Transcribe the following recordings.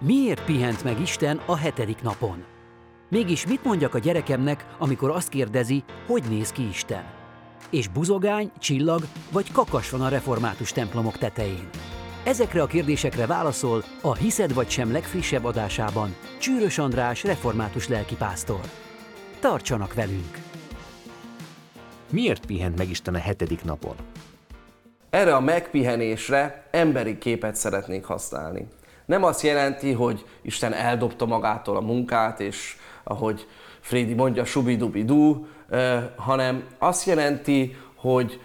Miért pihent meg Isten a hetedik napon? Mégis mit mondjak a gyerekemnek, amikor azt kérdezi, hogy néz ki Isten? És buzogány, csillag vagy kakas van a református templomok tetején? Ezekre a kérdésekre válaszol a Hiszed vagy sem legfrissebb adásában Csűrös András református lelkipásztor. Tartsanak velünk! Miért pihent meg Isten a hetedik napon? Erre a megpihenésre emberi képet szeretnék használni. Nem azt jelenti, hogy Isten eldobta magától a munkát, és ahogy Frédi mondja, subidubi-dú, hanem azt jelenti, hogy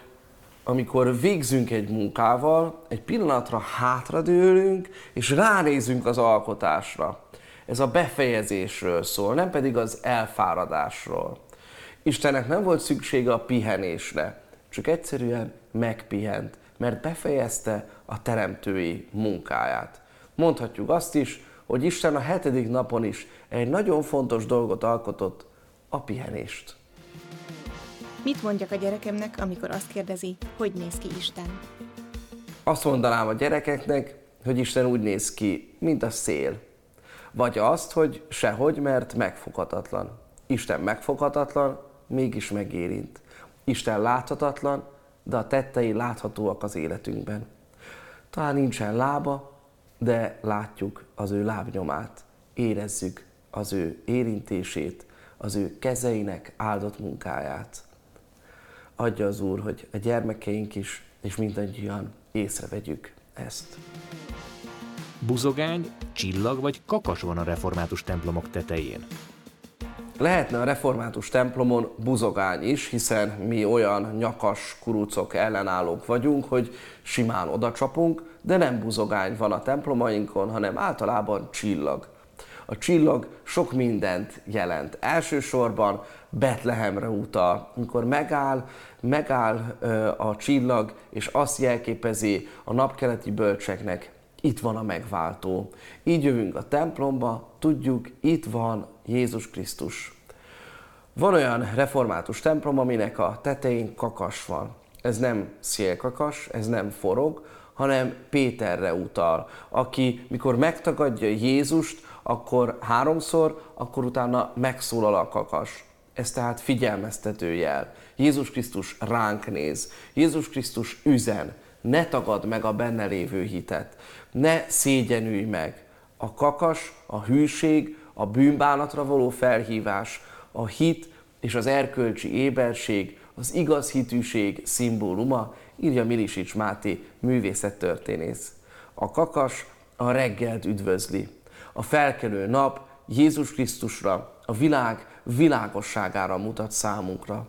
amikor végzünk egy munkával, egy pillanatra hátradőlünk, és ránézünk az alkotásra. Ez a befejezésről szól, nem pedig az elfáradásról. Istennek nem volt szüksége a pihenésre, csak egyszerűen megpihent, mert befejezte a teremtői munkáját. Mondhatjuk azt is, hogy Isten a hetedik napon is egy nagyon fontos dolgot alkotott, a pihenést. Mit mondjak a gyerekemnek, amikor azt kérdezi, hogy néz ki Isten? Azt mondanám a gyerekeknek, hogy Isten úgy néz ki, mint a szél. Vagy azt, hogy sehogy, mert megfoghatatlan. Isten megfoghatatlan, mégis megérint. Isten láthatatlan, de a tettei láthatóak az életünkben. Talán nincsen lába, de látjuk az ő lábnyomát, érezzük az ő érintését, az ő kezeinek áldott munkáját. Adja az Úr, hogy a gyermekeink is, és mindannyian észrevegyük ezt. Buzogány, csillag vagy kakas van a református templomok tetején? Lehetne a református templomon buzogány is, hiszen mi olyan nyakas kurucok ellenállók vagyunk, hogy simán odacsapunk, de nem buzogány van a templomainkon, hanem általában csillag. A csillag sok mindent jelent. Elsősorban Betlehemre utal. Amikor megáll, megáll a csillag, és azt jelképezi a napkeleti bölcseknek, itt van a megváltó. Így jövünk a templomba, tudjuk, itt van Jézus Krisztus. Van olyan református templom, aminek a tetején kakas van. Ez nem szélkakas, ez nem forog, hanem Péterre utal, aki mikor megtagadja Jézust, akkor háromszor, akkor utána megszólal a kakas. Ez tehát figyelmeztető jel. Jézus Krisztus ránk néz. Jézus Krisztus üzen. Ne tagad meg a benne lévő hitet. Ne szégyenülj meg. A kakas, a hűség, a bűnbánatra való felhívás, a hit és az erkölcsi éberség, az igaz hitűség szimbóluma, írja Milisics Máté művészettörténész. A kakas a reggelt üdvözli. A felkelő nap Jézus Krisztusra, a világ világosságára mutat számunkra.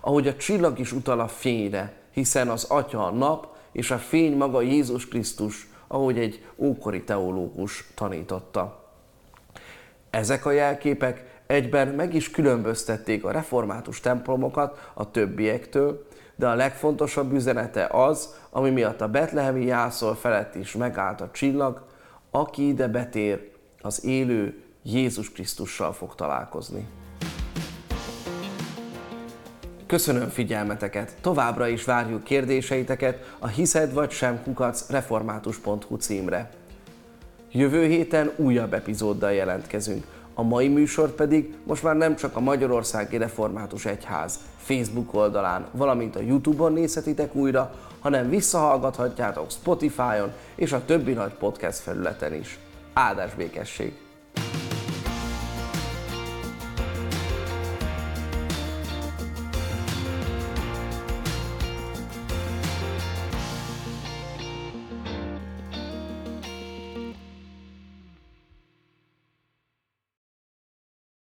Ahogy a csillag is utal a fényre, hiszen az Atya a nap, és a fény maga Jézus Krisztus, ahogy egy ókori teológus tanította. Ezek a jelképek egyben meg is különböztették a református templomokat a többiektől, de a legfontosabb üzenete az, ami miatt a betlehemi jászol felett is megállt a csillag, aki ide betér, az élő Jézus Krisztussal fog találkozni. Köszönöm figyelmeteket, továbbra is várjuk kérdéseiteket a hiszed vagy sem kukac református.hu címre. Jövő héten újabb epizóddal jelentkezünk. A mai műsor pedig most már nem csak a Magyarországi Református Egyház Facebook oldalán, valamint a Youtube-on nézhetitek újra, hanem visszahallgathatjátok Spotify-on és a többi nagy podcast felületen is. Áldás békesség!